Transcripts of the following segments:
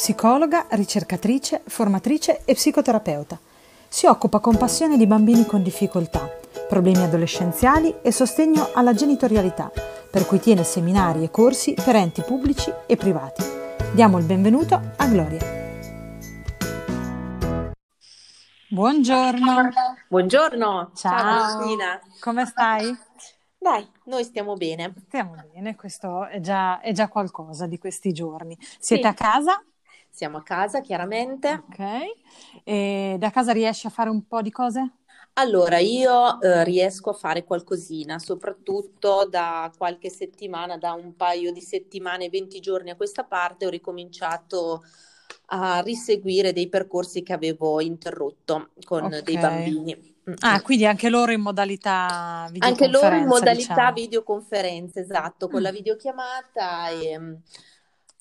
psicologa, ricercatrice, formatrice e psicoterapeuta. Si occupa con passione di bambini con difficoltà, problemi adolescenziali e sostegno alla genitorialità, per cui tiene seminari e corsi per enti pubblici e privati. Diamo il benvenuto a Gloria. Buongiorno. Buongiorno. Ciao. Cristina. Come stai? Dai, noi stiamo bene. Stiamo bene, questo è già, è già qualcosa di questi giorni. Siete Sì. a casa? Siamo a casa, chiaramente. Ok. E da casa riesci a fare un po' di cose? Allora, io eh, riesco a fare qualcosina, soprattutto da qualche settimana, da un paio di settimane, 20 giorni a questa parte, ho ricominciato a riseguire dei percorsi che avevo interrotto con dei Ok. bambini. Mm, Ah, mm. quindi anche loro in modalità Anche loro in videoconferenza, modalità diciamo. videoconferenza, esatto, con la Mm. videochiamata e mm,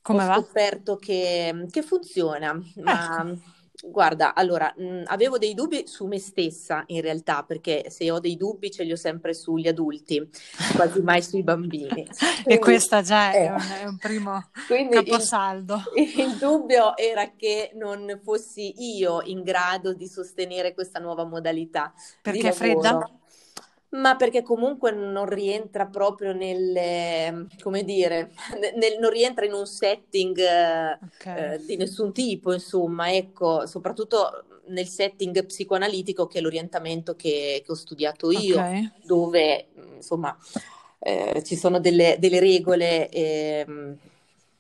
Come ho va? scoperto che, che funziona, ma Ecco. guarda, allora, mh, avevo dei dubbi su me stessa in realtà, perché se ho dei dubbi ce li ho sempre sugli adulti, quasi mai sui bambini. E Quindi, questa già è eh, un, è un primo quindi il, caposaldo. il dubbio era che non fossi io in grado di sostenere questa nuova modalità Perché è fredda? Ma perché comunque non rientra proprio nel, come dire, nel- non rientra in un setting eh, Ok. eh, di nessun tipo, insomma, ecco, soprattutto nel setting psicoanalitico che è l'orientamento che, che ho studiato io, Ok. dove insomma eh, ci sono delle, delle regole ehm,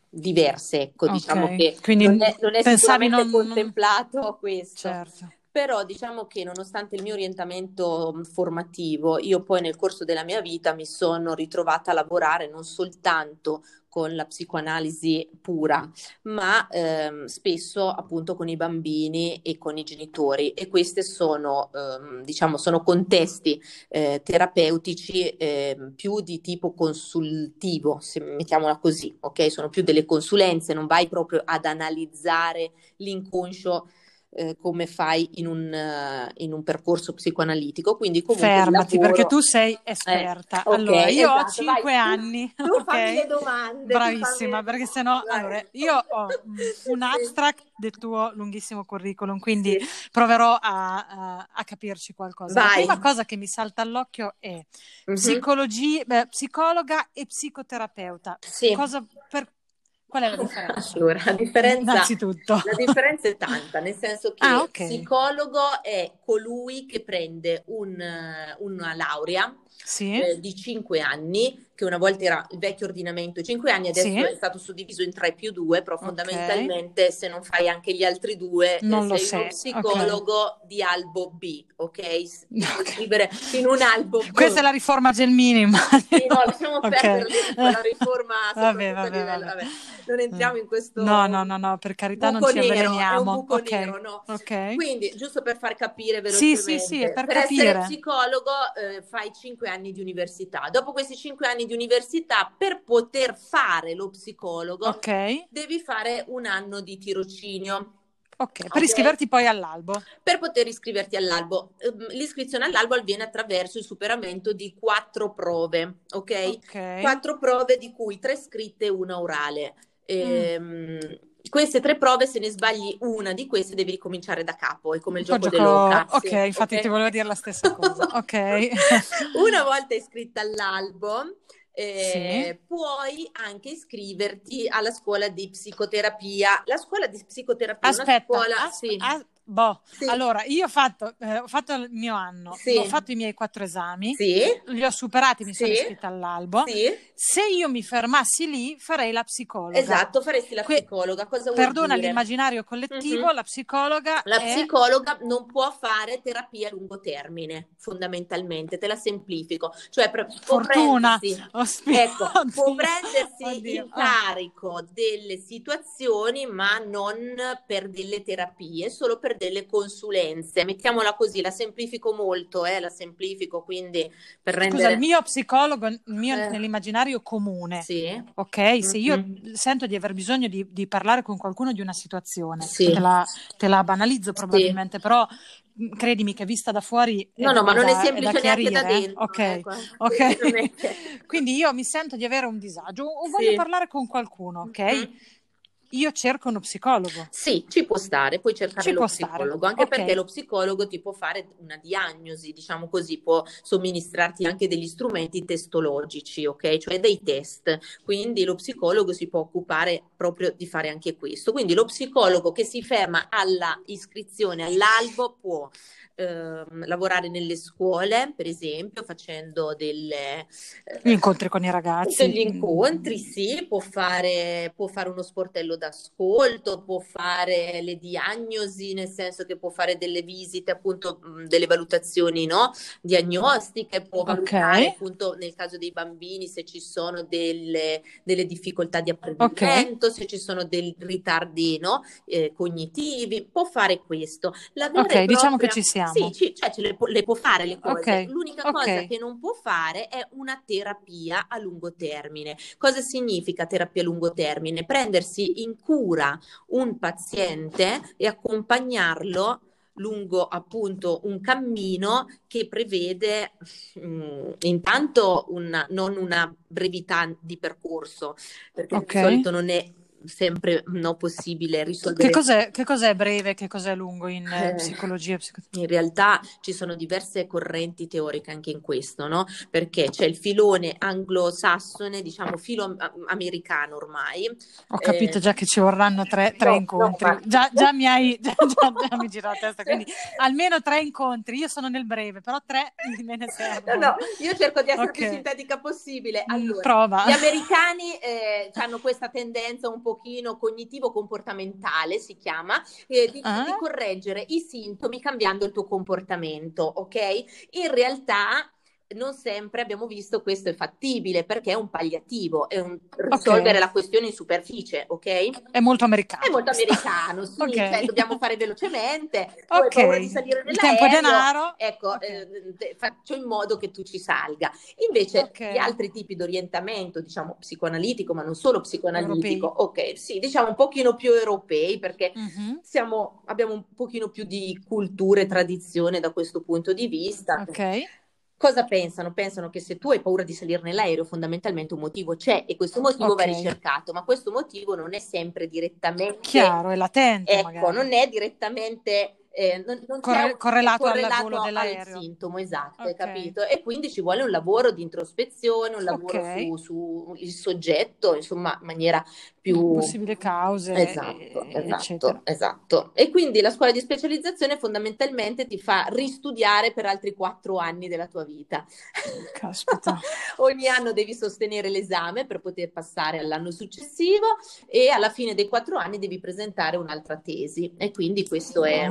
diverse, ecco, diciamo Ok. che Quindi non è, non è sicuramente non, non... contemplato questo. Certo. Però diciamo che nonostante il mio orientamento formativo, io poi nel corso della mia vita mi sono ritrovata a lavorare non soltanto con la psicoanalisi pura, ma ehm, spesso appunto con i bambini e con i genitori e questi sono, ehm, diciamo, sono contesti eh, terapeutici ehm, più di tipo consultivo, se mettiamola così, ok? Sono più delle consulenze, non vai proprio ad analizzare l'inconscio eh, come fai in un, eh, in un percorso psicoanalitico, quindi comunque Fermati, perché lavoro... tu sei Eh, esperta. ok, Allora, io ho esatto, vai, 5 tu, anni, tu fammi le domande, tu Bravissima, fammi... perché sennò, Vai. allora, io ho mm, un abstract del tuo lunghissimo curriculum, quindi sì, proverò a, a- a capirci qualcosa. La prima vai. cosa che mi salta all'occhio è Mhm. psicologia, beh, psicologa e psicoterapeuta. Sì. Cosa per, qual è la differenza? Allora, la differenza, Innanzitutto. la differenza è tanta, nel senso che Ah, ok. psicologo è colui che prende un, una laurea Sì, eh, di 5 anni, che una volta era il vecchio ordinamento 5 anni, adesso sì, è stato suddiviso in 3 più 2, però fondamentalmente se non fai anche gli altri due, eh, Non lo sei uno sei, ok. psicologo di albo B, ok? Puoi Ok. iscrivere in un albo Questa è B. la riforma Gelmini, Sì, immagino. no, lasciamo Ok. perdere quella riforma Vabbè, vabbè, livello, vabbè. vabbè, non entriamo in questo No, no, no, no, per carità non ci avveleniamo. buco Ok, nero, no? ok. Quindi, giusto per far capire Sì, sì, sì, velocemente, per per essere psicologo eh, fai 5 anni di università. Dopo questi 5 anni di università, per poter fare lo psicologo, Ok, devi fare un anno di tirocinio. ok. Per Ok? iscriverti poi all'albo. Per poter iscriverti all'albo, Ehm, l'iscrizione all'albo avviene attraverso il superamento di quattro prove, ok? Ok. Quattro prove di cui tre scritte e una orale. Mm. Ehm, queste tre prove, se ne sbagli una di queste, devi ricominciare da capo, è come il gioco gioco... dell'oca, Ok, sì, infatti ti ok? volevo dire la stessa cosa. Ok. Una volta iscritta all'albo, Sì. eh, puoi anche iscriverti alla scuola di psicoterapia. La scuola di psicoterapia è una Aspetta, scuola, as- sì, boh. sì, Allora, io ho fatto, eh, ho fatto il mio anno, ho sì, fatto i miei quattro esami, sì, li ho superati, mi sono iscritta all'albo. Se io mi fermassi lì, farei la psicologa. Esatto, faresti la Que- psicologa. Cosa vuol Perdona dire? l'immaginario collettivo, Mhm. la psicologa La è... psicologa non può fare terapia a lungo termine, fondamentalmente, te la semplifico. Cioè, pre- può Fortuna. prendersi, Oh, ecco, può prendersi oddio. in Ah. carico delle situazioni, ma non per delle terapie, solo per delle consulenze. Mettiamola così, la semplifico molto, eh, la semplifico, quindi per Scusa, il rendere... mio psicologo, il mio Eh, nell'immaginario comune, sì, ok? Se io sento di aver bisogno di, di parlare con qualcuno di una situazione, sì, te la, te la banalizzo sì. probabilmente, però mh, credimi che vista da fuori No, no, ma non è è da semplice neanche da eh. dentro, Ok, qua- ok. non è che... Quindi io mi sento di avere un disagio o voglio Sì. parlare con qualcuno, ok? Mhm. Io cerco uno psicologo. Sì, ci può stare, puoi cercare Ci lo psicologo, stare. anche Ok. perché lo psicologo ti può fare una diagnosi, diciamo così, può somministrarti anche degli strumenti testologici, ok? Cioè dei test. Quindi lo psicologo si può occupare proprio di fare anche questo. Quindi lo psicologo che si ferma alla iscrizione all'albo può ehm, lavorare nelle scuole, per esempio, facendo delle, eh, Gli incontri con i ragazzi. degli incontri, sì, può fare, può fare uno sportello d'ascolto, può fare le diagnosi, nel senso che può fare delle visite, appunto, delle valutazioni, no? Diagnostiche, può valutare, appunto, nel caso dei bambini, se ci sono delle, delle difficoltà di apprendimento, se ci sono dei ritardi, no? Eh, cognitivi, può fare questo. La Ok, diciamo che ci siamo. Sì, ci- cioè ce le, può- le può fare le cose. Ok, L'unica ok. cosa che non può fare è una terapia a lungo termine. Cosa significa terapia a lungo termine? Prendersi in cura un paziente e accompagnarlo lungo appunto un cammino che prevede mm, intanto una, non una brevità di percorso, perché Ok. di solito non è sempre no, possibile risolvere Che cos'è, che cos'è breve, che cos'è lungo in eh, Eh. psicologia? e psico- In realtà ci sono diverse correnti teoriche anche in questo, no? Perché c'è il filone anglosassone, diciamo filo am- americano ormai. Ho capito Eh, già che ci vorranno tre, tre no, incontri. no, ma- Già, già mi hai, già, già- mi gira la testa, quindi almeno tre incontri. Io sono nel breve, però tre me ne No, servono. no, io cerco di essere più Ok. sintetica possibile. Mm, Allora, prova. gli americani eh, hanno questa tendenza un pochino cognitivo-comportamentale, si chiama, eh, di, Ah. di correggere i sintomi cambiando il tuo comportamento, ok? In realtà non sempre abbiamo visto questo è fattibile perché è un palliativo, è un risolvere la questione in superficie, ok? È molto americano. È molto americano, sì, Ok. cioè, dobbiamo fare velocemente, tu hai Ok. paura di salire Il tempo è nell'aereo, denaro. ecco, eh, faccio in modo che tu ci salga. Invece gli altri tipi di orientamento, diciamo psicoanalitico, ma non solo psicoanalitico, Europei. ok, sì, diciamo un pochino più europei perché Mhm. siamo, abbiamo un pochino più di cultura e tradizione da questo punto di vista. Ok. Cosa pensano? Pensano che se tu hai paura di salire nell'aereo, fondamentalmente un motivo c'è e questo motivo va Ok. ricercato, ma questo motivo non è sempre direttamente Chiaro, è latente Ecco, magari. non è direttamente eh, non, non Corre- correlato al correlato al dell'aereo. sintomo, esatto, hai Ok. capito? E quindi ci vuole un lavoro di introspezione, un lavoro Ok. su, su il soggetto, insomma, in maniera più... Possibili cause, Esatto, eh, esatto, esatto. E quindi la scuola di specializzazione fondamentalmente ti fa ristudiare per altri quattro anni della tua vita. Caspita. Ogni anno devi sostenere l'esame per poter passare all'anno successivo e alla fine dei quattro anni devi presentare un'altra tesi. E quindi questo è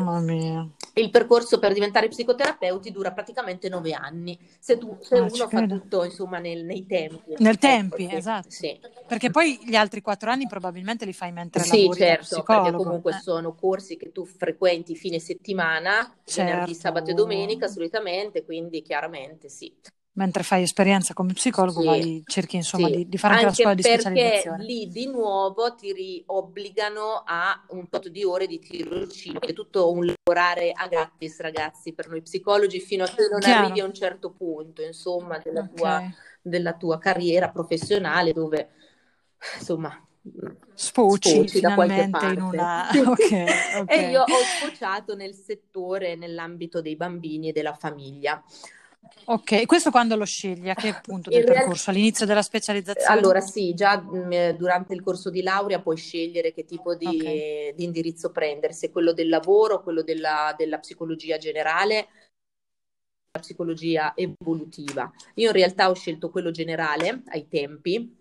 il percorso per diventare psicoterapeuti dura praticamente nove anni. Se, tu, se Ah, uno fa credo. tutto, insomma, nel- nei tempi. Nel Ecco, tempi, sì, esatto. Sì. Perché poi gli altri quattro anni probabilmente li fai mentre Sì, lavori certo, perché comunque Eh, sono corsi che tu frequenti fine settimana, venerdì, Certo. sabato e domenica solitamente, quindi chiaramente sì. Mentre fai esperienza come psicologo, Sì, vai, cerchi insomma sì. di, di fare anche la Anche scuola di perché specializzazione. lì di nuovo ti obbligano a un tot di ore di tirocinio, è tutto un lavorare a gratis, ragazzi, per noi psicologi, fino a che non Chiaro. arrivi a un certo punto, insomma, della Ok. tua, della tua carriera professionale, dove, insomma, Sfoci sfoci da qualche parte. una... Ok, ok. E io ho sfociato nel settore, nell'ambito dei bambini e della famiglia. Ok, questo quando lo scegli? A che punto del In real- percorso? All'inizio della specializzazione? Allora sì, già mh, eh, durante il corso di laurea puoi scegliere che tipo di, Ok. di indirizzo prendere, se quello del lavoro, quello della, della psicologia generale, la psicologia evolutiva. Io in realtà ho scelto quello generale ai tempi.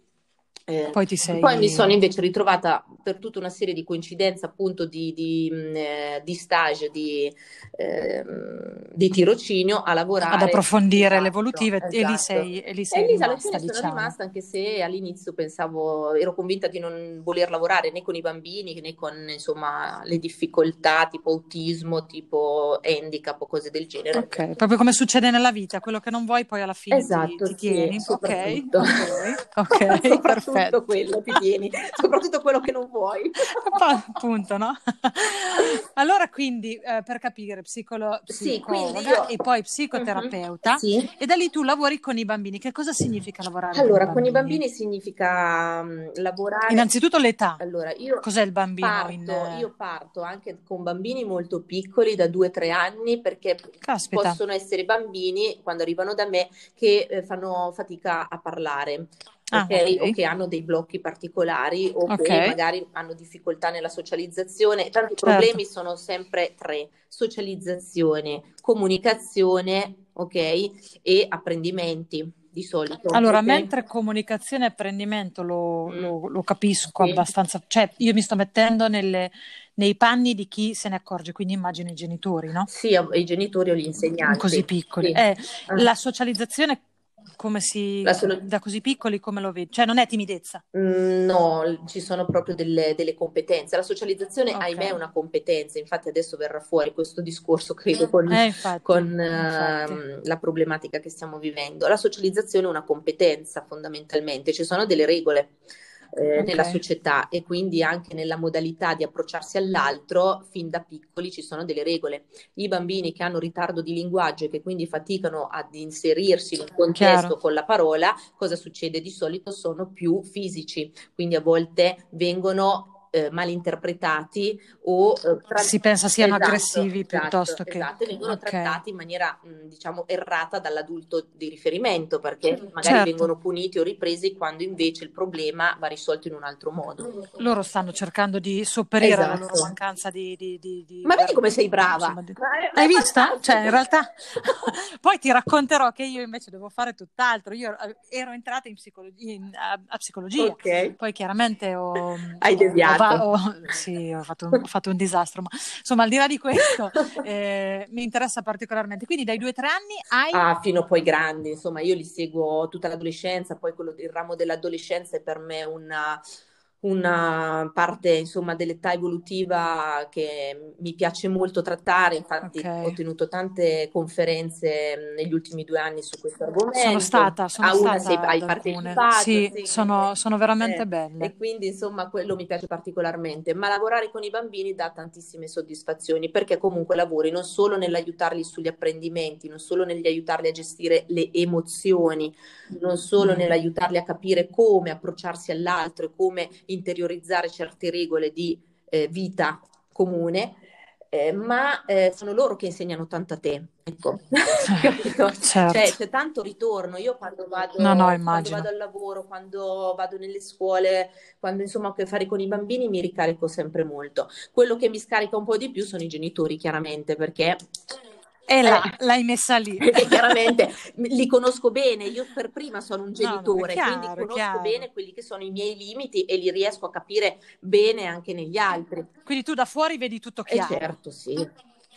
Eh, Poi ti sei... Poi mi sono invece ritrovata per tutta una serie di coincidenze, appunto di, di, mh, eh, di stage, di, ehm, di tirocinio a lavorare. ad approfondire Esatto, l'evolutive e lì esatto. sei, e lì E sei lì alla rimasta, fine sono diciamo. rimasta, anche se all'inizio pensavo, ero convinta di non voler lavorare né con i bambini né con insomma le difficoltà tipo autismo, tipo handicap o cose del genere. Ok, proprio come succede nella vita, quello che non vuoi poi alla fine ti- Esatto, ti, sì, tieni. Ok, ok, ok, soprattutto perfetto. quello ti tieni, soprattutto quello che non vuoi. Appunto, no? allora, quindi, eh, per capire, psicolo- Sì, io... e poi Mhm. psicoterapeuta, Sì. e da lì tu lavori con i bambini. Che cosa significa lavorare Allora, con con i i bambini? bambini significa mm, lavorare. Innanzitutto l'età. Allora, io Cos'è il bambino parto, in... io parto anche con bambini molto piccoli, da 2-3 anni, perché Caspita. possono essere bambini, quando arrivano da me, che eh, fanno fatica a parlare. Ah, ok? ok. O che hanno dei blocchi particolari o Ok. che magari hanno difficoltà nella socializzazione. Tanti Certo. problemi sono sempre tre: socializzazione, comunicazione, ok? E apprendimenti di solito. Allora, ok? mentre comunicazione e apprendimento lo, Mm. lo- lo capisco Sì. abbastanza, cioè io mi sto mettendo nelle- nei panni di chi se ne accorge, quindi immagino i genitori, no? Sì, ai genitori o agli insegnanti. Così piccoli. Sì. Eh, Ah. la socializzazione come si, solo- da così piccoli come lo vedi? Cioè non è timidezza. Mm, No, ci sono proprio delle, delle competenze. La socializzazione, Ok. ahimè, è una competenza. Infatti, adesso verrà fuori questo discorso, credo, con, Eh, infatti, con infatti. ehm, la problematica che stiamo vivendo. La socializzazione è una competenza fondamentalmente, ci sono delle regole eh, Ok. nella società e quindi anche nella modalità di approcciarsi all'altro, fin da piccoli ci sono delle regole. I bambini che hanno ritardo di linguaggio e che quindi faticano ad inserirsi in un contesto Chiaro. con la parola, cosa succede? Di solito sono più fisici, quindi a volte vengono eh, malinterpretati o eh, tra- Si pensa siano Esatto, aggressivi esatto, piuttosto che... esatto, vengono Ok. trattati in maniera, mh, diciamo, errata dall'adulto di riferimento, perché magari Certo. vengono puniti o ripresi quando invece il problema va risolto in un altro modo. Loro stanno cercando di sopperire alla loro Esatto. mancanza di... di- di- di- Ma vedi come sei brava? insomma, Hai è visto? fantastico. Cioè, in realtà, poi ti racconterò che io invece devo fare tutt'altro. Io eh, ero entrata in psicologia, in- a, a psicologia. Ok. Poi chiaramente ho, Hai deviato. ho va- ho- sì, ho fatto, un, ho fatto un disastro, ma insomma, al di là di questo, eh, mi interessa particolarmente. Quindi dai due o tre anni hai... Ah, fino poi grandi, insomma, io li seguo tutta l'adolescenza, poi quello, il ramo dell'adolescenza è per me una, una parte, insomma, dell'età evolutiva che mi piace molto trattare, infatti Ok. ho tenuto tante conferenze negli ultimi due anni su questo argomento. Sono stata, sono A una stata sei- partecipato, Sì, sì, sono, sono veramente eh, belle. E quindi, insomma, quello mi piace particolarmente. Ma lavorare con i bambini dà tantissime soddisfazioni perché comunque lavori non solo nell'aiutarli sugli apprendimenti, non solo nell'aiutarli a gestire le emozioni, non solo Mm. nell'aiutarli a capire come approcciarsi all'altro e come interiorizzare certe regole di eh, vita comune, eh, ma eh, sono loro che insegnano tanto a te. Ecco? Certo. Cioè, c'è tanto ritorno. Io quando vado, No, no, quando vado al lavoro, quando vado nelle scuole, quando insomma ho a che fare con i bambini, mi ricarico sempre molto. Quello che mi scarica un po' di più sono i genitori, chiaramente, perché E là, eh, l'hai messa lì. perché chiaramente li conosco bene, io per prima sono un No, no, genitore, quindi chiaro, è conosco chiaro. bene quelli che sono i miei limiti e li riesco a capire bene anche negli altri. Quindi tu da fuori vedi tutto E chiaro. certo, sì.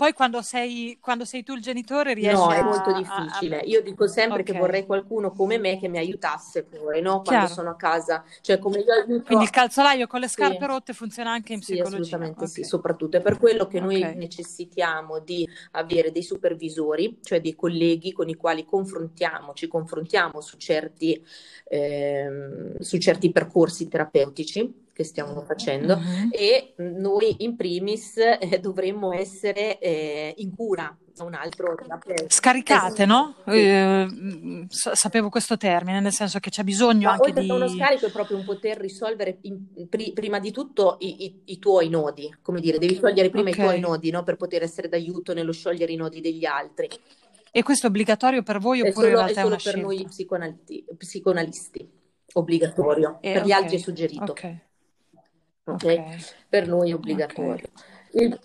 Poi quando sei, quando sei tu il genitore riesci No, è a- molto a- a- difficile. Io dico sempre che Ok. vorrei qualcuno come me che mi aiutasse poi, no? Quando Chiaro. sono a casa, cioè come io aiuto. Quindi il calzolaio con le Sì. scarpe rotte funziona anche in Sì, psicologia. assolutamente sì, Ok. soprattutto è per quello che noi necessitiamo di avere dei supervisori, cioè dei colleghi con i quali confrontiamo, ci confrontiamo su certi, ehm, su certi percorsi terapeutici che stiamo facendo Mhm. e noi in primis eh, dovremmo essere eh, in cura da un altro terapeuta. Scaricate, no? Sì. Eh, mm, sa- sapevo questo termine, nel senso che c'è bisogno Ma anche di... uno scarico è proprio un poter risolvere in- pri- prima di tutto i, i- i tuoi nodi, come dire, devi togliere prima Ok. i tuoi nodi, no? Per poter essere d'aiuto nello sciogliere i nodi degli altri. E questo è obbligatorio per voi È oppure in solo, è è solo per scelta? noi psicoanalisti, obbligatorio, Eh, per gli altri è suggerito, Ok, ok? ok. Per noi è obbligatorio. Il-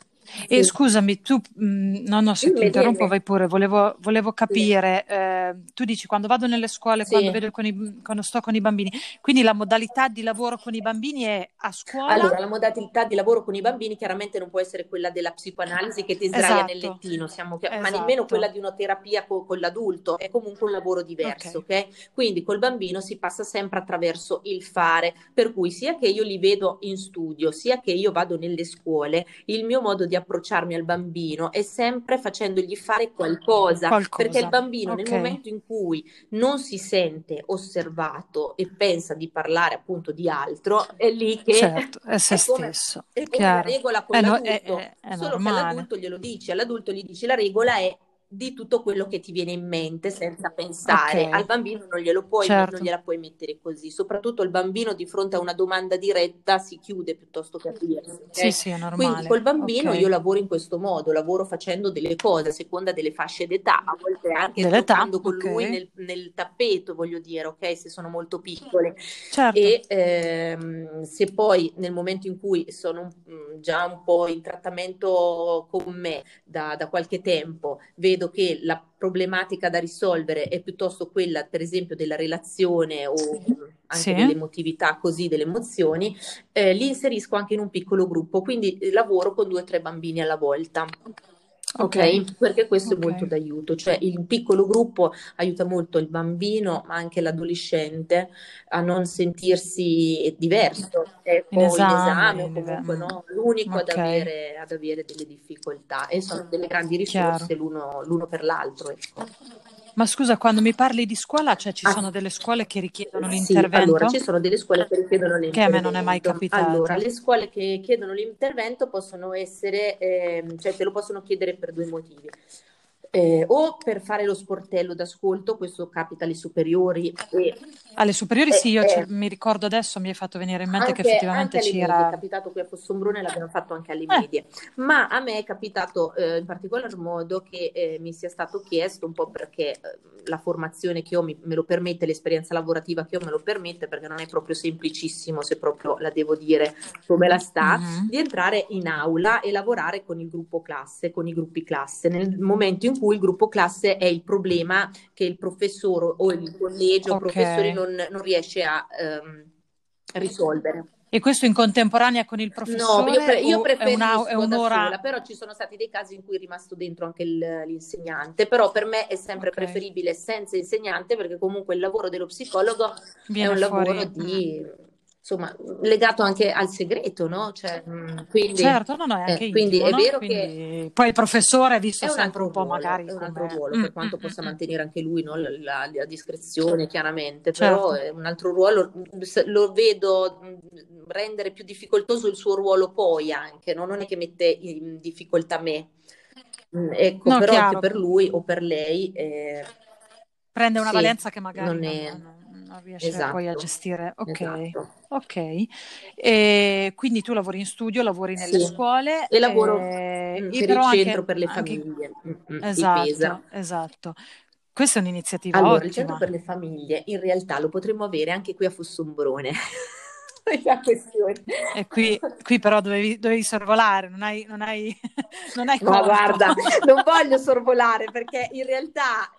E sì. scusami, tu, mh, no, no, se ti Dimmi, interrompo dimmi. vai pure, volevo, volevo Sì. capire, eh, tu dici quando vado nelle scuole, Sì. quando, vedo con i- quando sto con i bambini, quindi la modalità di lavoro con i bambini è a scuola? Allora, la modalità di lavoro con i bambini chiaramente non può essere quella della psicoanalisi che ti sdraia nel Esatto. lettino, siamo chi- ma Esatto. nemmeno quella di una terapia co- con l'adulto, è comunque un lavoro diverso, ok? Quindi col bambino si passa sempre attraverso il fare, per cui sia che io li vedo in studio, sia che io vado nelle scuole, il mio modo di di approcciarmi al bambino è sempre facendogli fare qualcosa, Qualcosa. perché il bambino Ok. nel momento in cui non si sente osservato e pensa di parlare appunto di altro, è lì che Certo, è se è come, stesso, è come la regola con È, no- è- è- è solo che normale. all'adulto glielo dici, all'adulto gli dici la regola è di tutto quello che ti viene in mente senza pensare. Ok, Al bambino non glielo puoi, non certo. gliela puoi mettere così. Soprattutto il bambino di fronte a una domanda diretta si chiude piuttosto che aprirsi, ok? Sì, sì, è Quindi normale. col bambino Ok. io lavoro in questo modo, lavoro facendo delle cose a seconda delle fasce d'età, a volte anche Dell'età, con lui nel, nel tappeto, voglio dire, ok? Se sono molto piccole. Certo. E ehm, se poi nel momento in cui sono mm, già un po' in trattamento con me da, da qualche tempo, vedo che la problematica da risolvere è piuttosto quella, per esempio, della relazione o anche Sì. dell'emotività, così delle emozioni, eh, li inserisco anche in un piccolo gruppo, quindi eh, lavoro con due o tre bambini alla volta. Ok. Ok, perché questo Ok. è molto d'aiuto, cioè il piccolo gruppo aiuta molto il bambino, ma anche l'adolescente a non sentirsi diverso, ecco, In in esame, esame o in comunque live- no, l'unico ad Ok. avere, ad avere delle difficoltà e sono delle grandi risorse l'uno, l'uno per l'altro. ecco. Ma scusa, quando mi parli di scuola, cioè ci Ah, sono delle scuole che richiedono Sì, allora l'intervento? ci sono delle scuole che richiedono Che a me non è mai l'intervento. Allora, capitato. le scuole che chiedono l'intervento possono essere, ehm, cioè te lo possono chiedere per due motivi. Eh, o per fare lo sportello d'ascolto, questo capita alle superiori e Alle superiori eh, sì, io ci- eh, mi ricordo adesso, mi è fatto venire in mente che anche, effettivamente anche alle medie, è c'era... capitato qui a Fossombrone, l'abbiamo fatto anche alle Eh, medie, ma a me è capitato eh, in particolar modo che eh, mi sia stato chiesto un po' perché eh, la formazione che ho mi- me lo permette, l'esperienza lavorativa che ho me lo permette, perché non è proprio semplicissimo, se proprio la devo dire come la sta, mhm. di entrare in aula e lavorare con il gruppo classe, con i gruppi classe, nel momento in cui il gruppo classe è il problema che il professore o il collegio o Ok. professori non, non riesce a ehm, risolvere. E questo in contemporanea con il No, io, professore pre- io o è, una- è preferisco un'ora? sola, però ci sono stati dei casi in cui è rimasto dentro anche il- l'insegnante, però per me è sempre Ok, preferibile senza insegnante perché comunque il lavoro dello psicologo è viene un lavoro fuori. mm. di, insomma, legato anche al segreto, no? Cioè, mm, quindi, Certo, no, no, è eh, anche quindi intimo, è no? vero che Quindi poi il professore è è visto un sempre altro un po' ruolo, magari è un altro ruolo, Mm, per quanto mm, possa mm, mm. mantenere anche lui, no, la, la- la discrezione, chiaramente, però Certo, è un altro ruolo, lo vedo rendere più difficoltoso il suo ruolo poi anche, no? Non è che mette in difficoltà me, ecco, no, però anche chiaro, per lui o per lei, eh, prende una sì, valenza che magari non non, è non- non riesce poi a esatto, gestire. Ok, esatto. ok. E quindi tu lavori in studio, lavori nelle Sì, scuole, e lavoro eh, mm, e per però il anche, centro per le anche... famiglie mm, mm, di Esatto, esatto. Questa è un'iniziativa Allora, il centro ottima. per le famiglie in realtà lo potremmo avere anche qui a Fossombrone. La questione. E qui, qui però dovevi, dovevi sorvolare, non hai, non hai, non hai Ma colto. guarda, non voglio sorvolare perché in realtà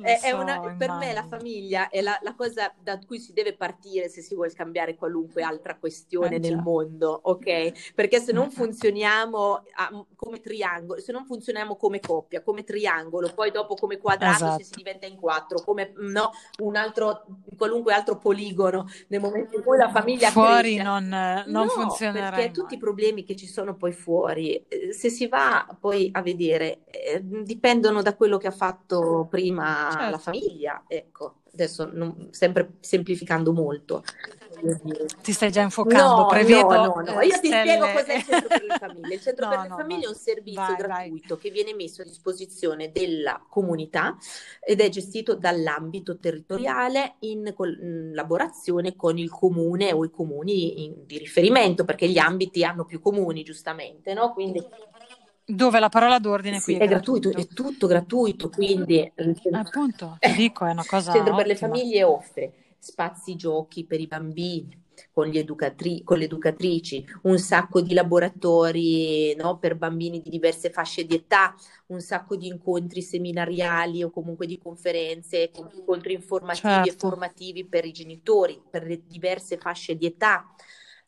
È, è so, una, per me la famiglia è la, la cosa da cui si deve partire se si vuole cambiare qualunque altra questione Eh nel già. mondo, ok? Perché se non funzioniamo a- come triangolo, se non funzioniamo come coppia, come triangolo, poi dopo come quadrato se si Esatto. diventa in quattro, come no, un altro, qualunque altro poligono nel momento in cui la famiglia Fuori cresce. non, non No, funzionerai perché tutti i mai. problemi che ci sono poi fuori, eh, se si va poi a vedere, eh, dipendono da quello che ha fatto prima la Certo, famiglia, ecco, adesso non- sempre semplificando molto. ti stai già infocando, No, no, prevedo no, no, eh, io ti spiego stelle. cos'è il centro per le famiglie. Il centro per No, le no, famiglie è vai, un servizio vai, vai. gratuito che viene messo a disposizione della comunità ed è gestito dall'ambito territoriale in collaborazione con il comune o i comuni in- di riferimento, perché gli ambiti hanno più comuni, giustamente, no? Quindi Dove la parola d'ordine qui sì, è è gratuito, gratuito. è tutto gratuito, quindi il centro, Appunto, ti dico, è una il cosa centro per le ottima. famiglie offre spazi giochi per i bambini con, gli educatri- con le educatrici, un sacco di laboratori no, per bambini di diverse fasce di età, un sacco di incontri seminariali o comunque di conferenze, incontri informativi e Certo, formativi per i genitori, per le diverse fasce di età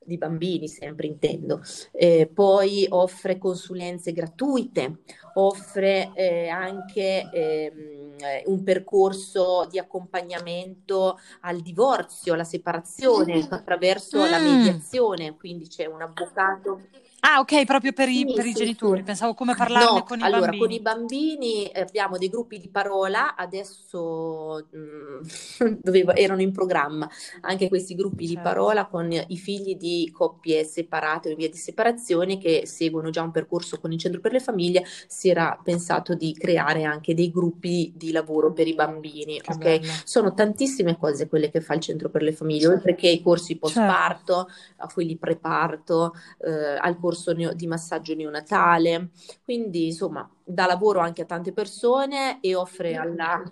di bambini, sempre intendo. Eh, poi offre consulenze gratuite, offre eh, anche ehm, un percorso di accompagnamento al divorzio, alla separazione attraverso mm. la mediazione, quindi c'è un avvocato Ah, ok, proprio per i, sì, per i genitori. Pensavo come parlarne no, con i allora, bambini. con i bambini eh, abbiamo dei gruppi di parola, adesso mh, mm, dovevo, erano in programma anche questi gruppi certo. di parola con i figli di coppie separate o in via di separazione che seguono già un percorso con il centro per le famiglie. Si era pensato di creare anche dei gruppi di lavoro per i bambini. Che ok, bello. sono tantissime cose quelle che fa il centro per le famiglie, oltre che i corsi post parto, certo. quelli preparto, eh, al corso di massaggio neonatale, quindi insomma dà lavoro anche a tante persone e offre alla...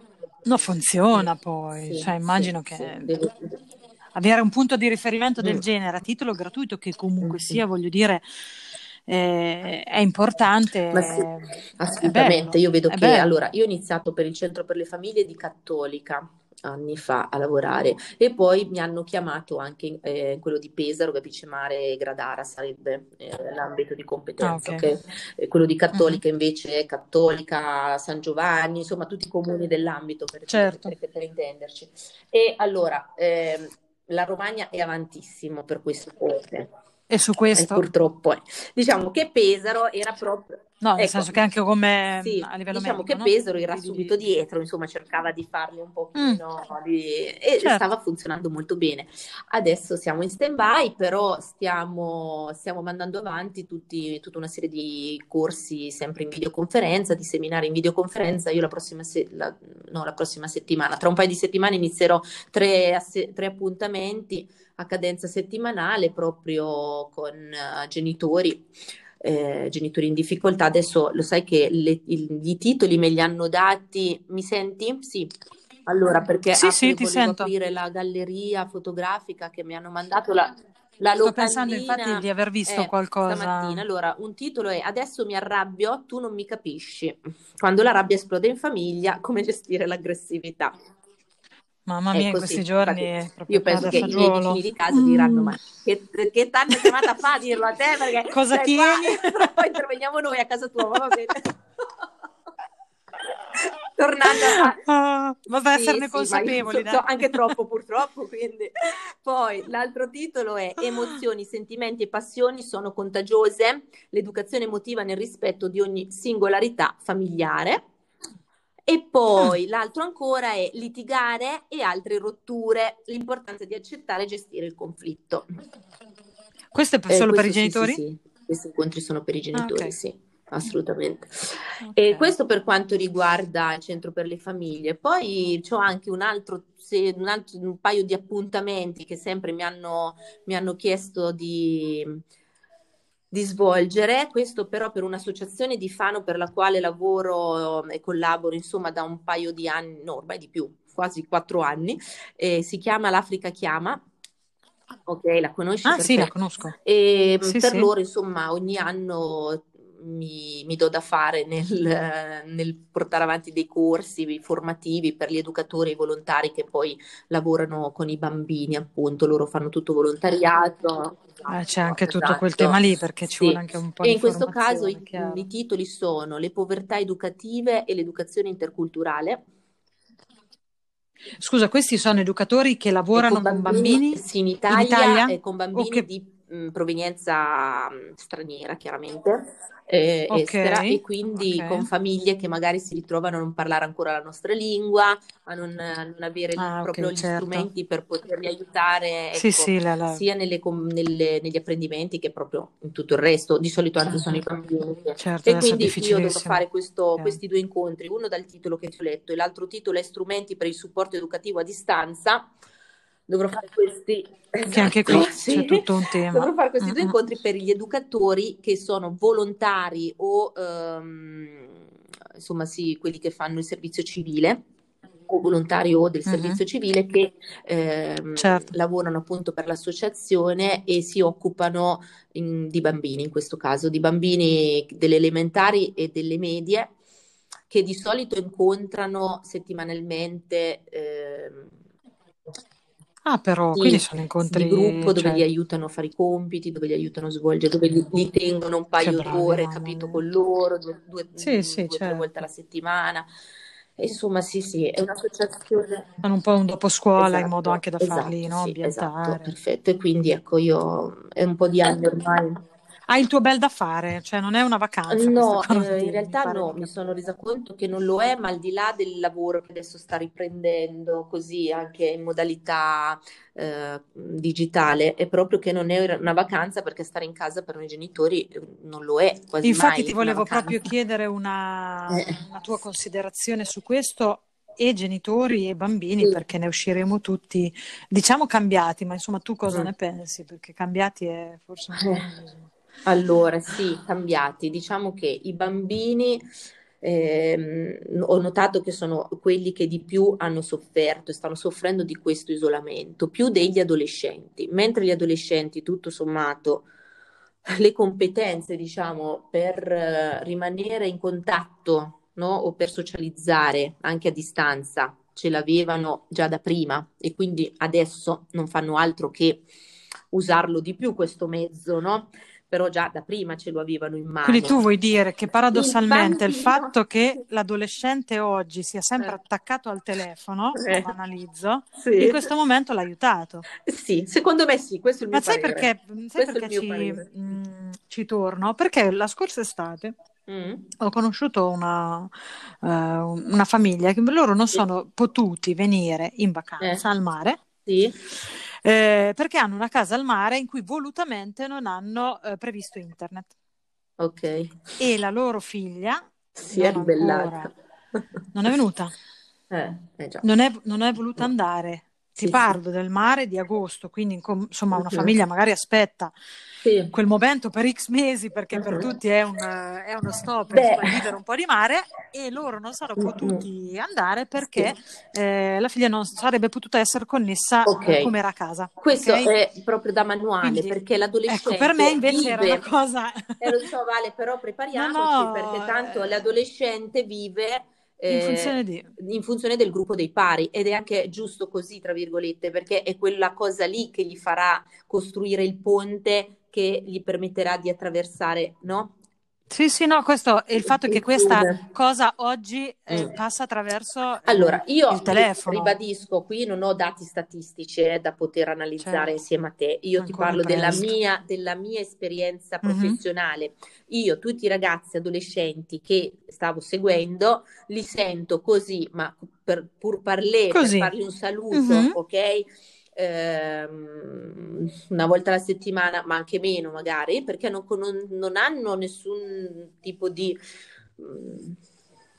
No, funziona poi, sì, cioè immagino sì, che... Sì, devo... Avere un punto di riferimento del mm. genere a titolo gratuito, che comunque mm. sia, voglio dire, eh, è importante. Sì, assolutamente, io vedo che bello. allora io ho iniziato per il centro per le famiglie di Cattolica anni fa a lavorare e poi mi hanno chiamato anche eh, quello di Pesaro, Capice Mare e Gradara sarebbe eh, l'ambito di competenza, ah, okay. Okay? quello di Cattolica mm-hmm. invece è Cattolica, San Giovanni, insomma tutti i comuni dell'ambito per, certo. per, per intenderci. E allora eh, la Romagna è avantissimo per queste cose. E su questo? E purtroppo è. Diciamo che Pesaro era proprio No, nel ecco, senso che anche come sì, a livello diciamo medico, che Pesaro era subito dietro, insomma cercava di farli un pochino mm. di... e certo. stava funzionando molto bene. Adesso siamo in stand-by, però stiamo, stiamo mandando avanti tutti, tutta una serie di corsi sempre in videoconferenza, di seminari in videoconferenza. Io la prossima, se... la... No, la prossima settimana, tra un paio di settimane inizierò tre, ass... tre appuntamenti a cadenza settimanale proprio con uh, genitori eh, genitori in difficoltà. Adesso lo sai che le, il, i titoli me li hanno dati. Mi senti? Sì. Allora, perché sì, sì, ti sento. aprire la galleria fotografica che mi hanno mandato la, la Sto pensando infatti di aver visto eh, qualcosa. Stamattina. Allora, un titolo è Adesso mi arrabbio, tu non mi capisci. Quando la rabbia esplode in famiglia, come gestire l'aggressività. Mamma mia, in questi giorni io penso che i miei vicini di casa diranno: mm. Ma che, che t'hanno chiamata a fa a dirlo a te? Perché cosa tieni? Qua, poi interveniamo noi a casa tua, va bene. Tornando a... Ah, vabbè, sì, esserne sì, consapevoli. So, anche troppo, purtroppo. Quindi. Poi l'altro titolo è Emozioni, sentimenti e passioni sono contagiose. L'educazione emotiva nel rispetto di ogni singolarità familiare. E poi ah. l'altro ancora è litigare e altre rotture, l'importanza di accettare e gestire il conflitto. Questo è solo eh, questo per i genitori? Sì, sì, sì, questi incontri sono per i genitori, ah, okay. sì, assolutamente. Okay. E questo per quanto riguarda il centro per le famiglie. Poi ho anche un altro, se, un, altro un paio di appuntamenti che sempre mi hanno, mi hanno chiesto di di svolgere, questo però per un'associazione di Fano per la quale lavoro e collaboro insomma da un paio di anni, no ormai di più, quasi quattro anni, eh, si chiama L'Africa Chiama. Ok, la conosci? Ah sì, la conosco. E sì, per sì. loro insomma ogni anno mi, mi, do da fare nel, nel, portare avanti dei corsi formativi per gli educatori e i volontari che poi lavorano con i bambini, appunto, loro fanno tutto volontariato. Eh, c'è anche esatto. tutto quel tema lì perché ci sì. vuole anche un po' e di in questo caso i, i titoli sono le povertà educative e l'educazione interculturale. Scusa, questi sono educatori che lavorano con bambini, con bambini sì, in Italia, in Italia? e con bambini okay. di mh, provenienza mh, straniera, chiaramente eh, okay, estera e quindi okay. con famiglie che magari si ritrovano a non parlare ancora la nostra lingua, a non, a non avere ah, proprio okay, gli certo. strumenti per poterli aiutare ecco, sì, sì, la, la... sia nelle, nelle, negli apprendimenti che proprio in tutto il resto. Di solito anche sono i bambini. Certo, e quindi io devo fare questo, questi due incontri, uno dal titolo che ti ho letto e l'altro titolo è Strumenti per il supporto educativo a distanza dovrò fare questi che anche qui sì. c'è tutto un tema dovrò fare questi mm-hmm. due incontri per gli educatori che sono volontari o um, insomma sì quelli che fanno il servizio civile o volontari o del servizio mm-hmm. civile che ehm, certo. lavorano appunto per l'associazione e si occupano in, di bambini in questo caso di bambini delle elementari e delle medie che di solito incontrano settimanalmente ehm, Ah, però, sì, quindi sono incontri di gruppo dove cioè... li aiutano a fare i compiti, dove li aiutano a svolgere, dove li, li tengono un paio d'ore, capito, con loro, due, due, sì, sì, due certo. tre volte alla settimana. Insomma, sì, sì, è un'associazione. Fanno un po' un dopo scuola in modo Esatto, anche da farli, esatto, no, sì, esatto, ambientare. perfetto. E quindi ecco, io è un po' di anni ormai. Hai il tuo bel da fare, cioè non è una vacanza No, eh, in realtà fare no, mi sono resa conto che non lo è, ma al di là del lavoro che adesso sta riprendendo così anche in modalità eh, digitale, è proprio che non è una vacanza perché stare in casa per noi genitori eh, non lo è quasi Infatti ti volevo proprio chiedere una, Eh, una tua considerazione su questo, e genitori e bambini, sì. perché ne usciremo tutti, diciamo cambiati, ma insomma tu cosa Mm. ne pensi? Perché cambiati è forse un Eh. Allora, sì, cambiati. Diciamo che i bambini ehm, ho notato che sono quelli che di più hanno sofferto e stanno soffrendo di questo isolamento, più degli adolescenti, mentre gli adolescenti, tutto sommato, le competenze, diciamo, per eh, rimanere in contatto, no? O per socializzare anche a distanza, ce l'avevano già da prima e quindi adesso non fanno altro che usarlo di più questo mezzo, no? Però già da prima ce lo avevano in Quindi tu mano. vuoi dire che Il paradossalmente il bambino, fatto che l'adolescente oggi sia sempre eh, attaccato al telefono, lo eh, banalizzo, in sì, questo momento l'ha aiutato. sì, secondo me sì, questo è il Ma mio sai parere. perché, sai è il perché ci, mh, ci torno? Perché la scorsa estate Mm, ho conosciuto una, eh, una famiglia che loro non sì, sono potuti venire in eh, vacanza al mare. Sì, eh, perché hanno una casa al mare in cui volutamente non hanno eh, previsto internet. ok. E la loro figlia Si è ribellata. ancora, non è venuta, Eh, eh già. non è, non è voluta andare. Ti Sì, sì. parlo del mare di agosto, quindi insomma una famiglia magari aspetta Sì. quel momento per X mesi perché per Mhm. tutti è, un, è uno stop, insomma, vivere un po' di mare e loro non mm, potuti andare sì. perché eh, la figlia non sarebbe potuta essere connessa eh, Ok, come era a casa, questo ok? è proprio da manuale Quindi perché ecco, per me l'adolescente invece era una vive, cosa... e lo so Vale, però No, prepariamoci perché no, tanto eh, l'adolescente vive in eh, funzione di... in funzione del gruppo dei pari ed è anche giusto così, tra virgolette, perché è quella cosa lì che gli farà costruire il ponte che gli permetterà di attraversare, no? Sì, sì, no, questo è il fatto che questa cosa oggi eh, Mm. passa attraverso Allora, eh, io il telefono, ribadisco, qui non ho dati statistici eh, da poter analizzare certo, insieme a te. Io ti ancora parlo della mia, della mia esperienza Mhm. professionale. Io, tutti i ragazzi adolescenti che stavo seguendo, li sento così, ma per, pur parler, per fargli un saluto, Mhm. ok? Ehm, una volta alla settimana, ma anche meno magari, perché non, non- non hanno nessun tipo di, mm,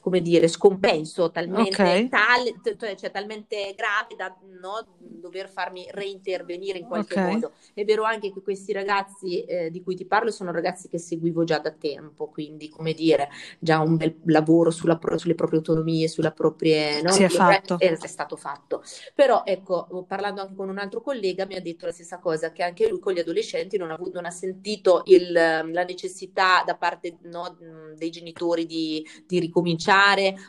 come dire, scompenso talmente Ok, tale, t- cioè talmente grave da no, dover farmi reintervenire in qualche ok. modo. È vero anche che questi ragazzi eh, di cui ti parlo sono ragazzi che seguivo già da tempo, quindi come dire, già un bel lavoro sulla sulle proprie autonomie, sulle proprie, no, Si è proprie- fatto. è, è stato fatto. Però ecco, parlando anche con un altro collega mi ha detto la stessa cosa, che anche lui con gli adolescenti non ha, avuto- non ha sentito il, la necessità da parte no, dei genitori di, di ricominciare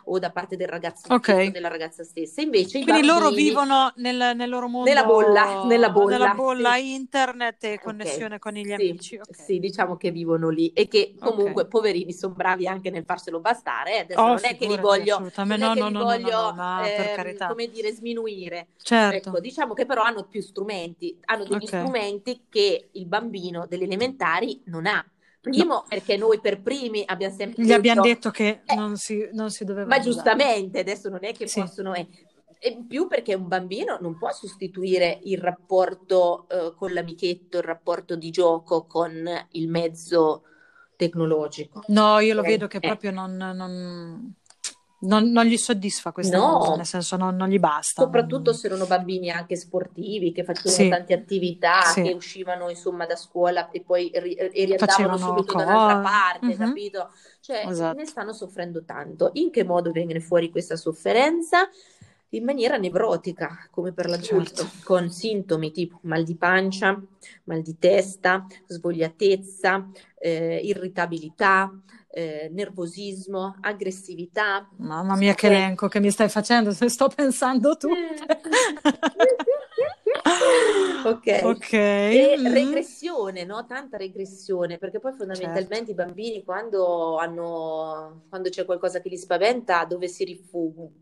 o da parte del ragazzo stesso, Ok. della ragazza stessa. Invece Quindi loro bambini vivono nel, nel loro nella bolla, nella mondo, nella bolla, bolla sì. internet e connessione con gli sì, amici. Ok, sì, diciamo che vivono lì e che comunque, poverini, sono bravi anche nel farselo bastare. eh. Adesso Oh, non è che li voglio, assolutamente. non No, no, li no, no, no, no, voglio, ehm, carità. come dire, sminuire. Certo. Ecco, diciamo che però hanno più strumenti, hanno degli strumenti che il bambino delle elementari non ha. No. Primo, perché noi per primi abbiamo sempre Gli abbiamo detto, detto che eh, non si, non si ma dovevano usare. giustamente, adesso non è che Sì. possono... eh, E in più perché un bambino non può sostituire il rapporto eh, con l'amichetto, il rapporto di gioco con il mezzo tecnologico. No, io lo Ok? vedo che Eh, proprio non, non- non- non gli soddisfa questa cosa, nel no, senso non, non gli basta. soprattutto se erano bambini anche sportivi, che facevano Sì, tante attività, che sì, uscivano insomma da scuola e poi ri- e riandavano facevano subito da un'altra parte, Mhm, capito? Cioè, ne Esatto. stanno soffrendo tanto. In che modo viene fuori questa sofferenza? In maniera nevrotica, come per l'adulto, Certo. con sintomi tipo mal di pancia, mal di testa, svogliatezza, eh, irritabilità, eh, nervosismo, aggressività. Mamma mia, che elenco che mi stai facendo, se sto pensando tutte. ok. Ok. E mm. regressione, no? Tanta regressione, perché poi fondamentalmente Certo. i bambini quando hanno, quando c'è qualcosa che li spaventa, dove si rifugiano?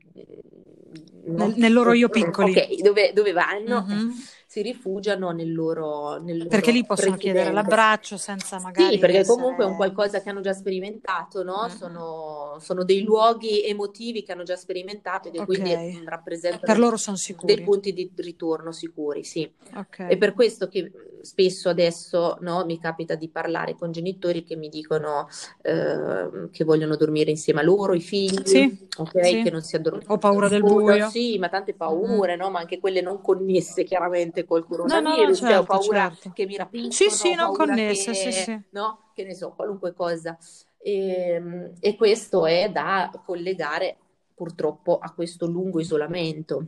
Nel, nel loro io piccoli. Ok, dove, dove vanno? Mhm. Si rifugiano nel loro, nel Perché loro lì possono chiedere precedente. l'abbraccio senza magari Sì, perché essere- comunque è un qualcosa che hanno già sperimentato, no? Mhm. Sono, sono dei luoghi emotivi che hanno già sperimentato e che Ok. quindi mm, rappresentano Per loro sono dei sicuri. punti di ritorno sicuri, sì. Ok. È per questo che spesso adesso no, mi capita di parlare con genitori che mi dicono eh, che vogliono dormire insieme a loro, i figli, Sì, ok? sì. Che non si addormentano. Ho paura del buio. Sì, ma tante paure, no? Ma anche quelle non connesse chiaramente col No, no, no, coronavirus, cioè ho certo, paura certo. che mi rapiscono, Sì, sì, non paura connesse, che, sì, sì. no? Che ne so, qualunque cosa. E, e questo è da collegare purtroppo a questo lungo isolamento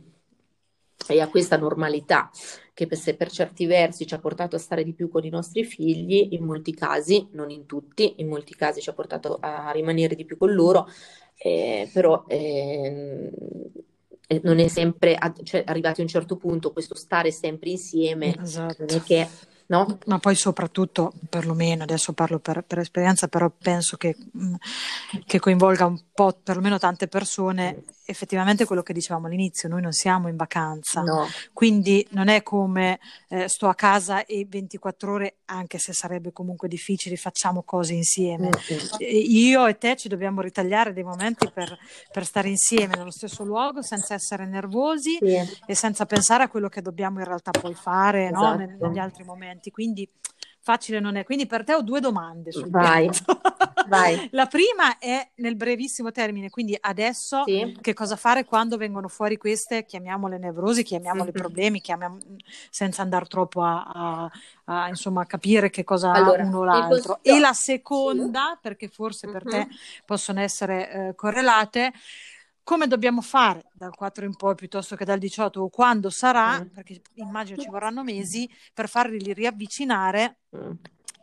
e a questa normalità che per, se per certi versi ci ha portato a stare di più con i nostri figli, in molti casi, non in tutti, in molti casi ci ha portato a rimanere di più con loro, eh, però ehm, eh, non è sempre, cioè, arrivati a un certo punto, questo stare sempre insieme Esatto. che, no? Ma poi soprattutto, perlomeno, adesso parlo per, per esperienza, però penso che, mh, che coinvolga un po', perlomeno tante persone, effettivamente quello che dicevamo all'inizio, noi non siamo in vacanza, No, quindi non è come eh, sto a casa e 24 ore, anche se sarebbe comunque difficile, facciamo cose insieme. Mm-mm. Eh, Io e te ci dobbiamo ritagliare dei momenti per, per stare insieme nello stesso luogo senza essere nervosi Sì. e senza pensare a quello che dobbiamo in realtà poi fare no? Esatto. negli altri momenti. Quindi facile non è. Quindi per te ho due domande sul Vai, vai. La prima è nel brevissimo termine, quindi adesso Sì. che cosa fare quando vengono fuori queste, chiamiamole nevrosi, chiamiamole Mhm. problemi, chiamiam- senza andare troppo a, a- a, insomma, capire che cosa Allora, ha uno o l'altro. consiglio- E la seconda, perché forse per Mhm. te possono essere eh, correlate, come dobbiamo fare dal 4 in poi piuttosto che dal 18 o quando sarà, Mm. perché immagino ci vorranno mesi per farli riavvicinare Mm.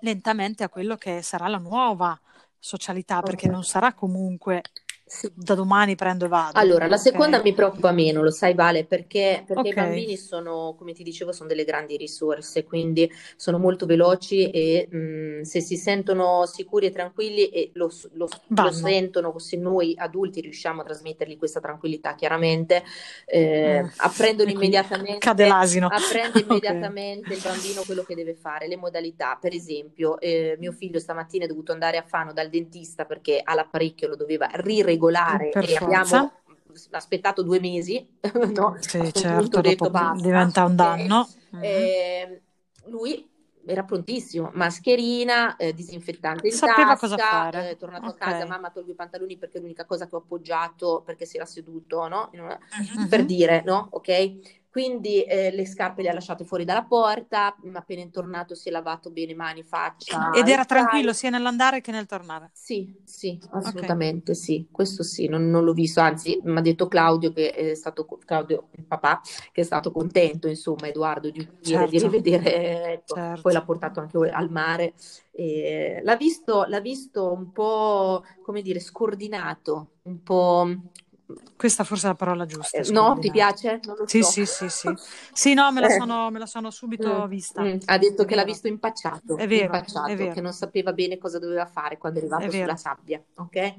lentamente a quello che sarà la nuova socialità, perché Ok. non sarà comunque Sì. da domani prendo e vado. Allora, la ok? seconda mi preoccupa meno, lo sai Vale, perché, perché Ok. i bambini sono, come ti dicevo, sono delle grandi risorse, quindi sono molto veloci e mh, se si sentono sicuri e tranquilli e lo, lo- lo sentono, se noi adulti riusciamo a trasmettergli questa tranquillità, chiaramente, eh, Mm. apprendono immediatamente, Cade l'asino. apprende immediatamente il bambino quello che deve fare, le modalità. Per esempio, eh, mio figlio stamattina è dovuto andare a Fano dal dentista perché all'apparecchio lo doveva riregolare Per e forza. abbiamo aspettato due mesi, no? Sì, certo, detto basta, diventa un danno. Eh, lui era prontissimo, mascherina, eh, disinfettante in Sapeva cosa tasca, fare. eh, è tornato Ok. a casa, mamma tolgo i pantaloni perché è l'unica cosa che ho appoggiato perché si era seduto, no? Una- Mhm. per dire, no? Ok? Quindi eh, le scarpe le ha lasciate fuori dalla porta, ma appena è tornato si è lavato bene mani, faccia Ed era tranquillo sia nell'andare che nel tornare. Sì, sì, assolutamente sì, questo sì, non, non l'ho visto, anzi mi ha detto Claudio che è stato, Claudio, il papà, che è stato contento, insomma, Edoardo, di uscire, di Certo. rivedere, ecco, Certo. poi l'ha portato anche al mare, e l'ha visto, l'ha visto un po', come dire, scordinato, un po'... Questa forse è la parola giusta. eh, no, ti piace? Sì, so. sì, sì, sì. Sì, no, me la Eh. sono, me la sono subito Mm, vista. mm. Ha detto È che l'ha visto impacciato, È vero, impacciato, è vero. che non sapeva bene cosa doveva fare quando è È arrivato vero. sulla sabbia, ok?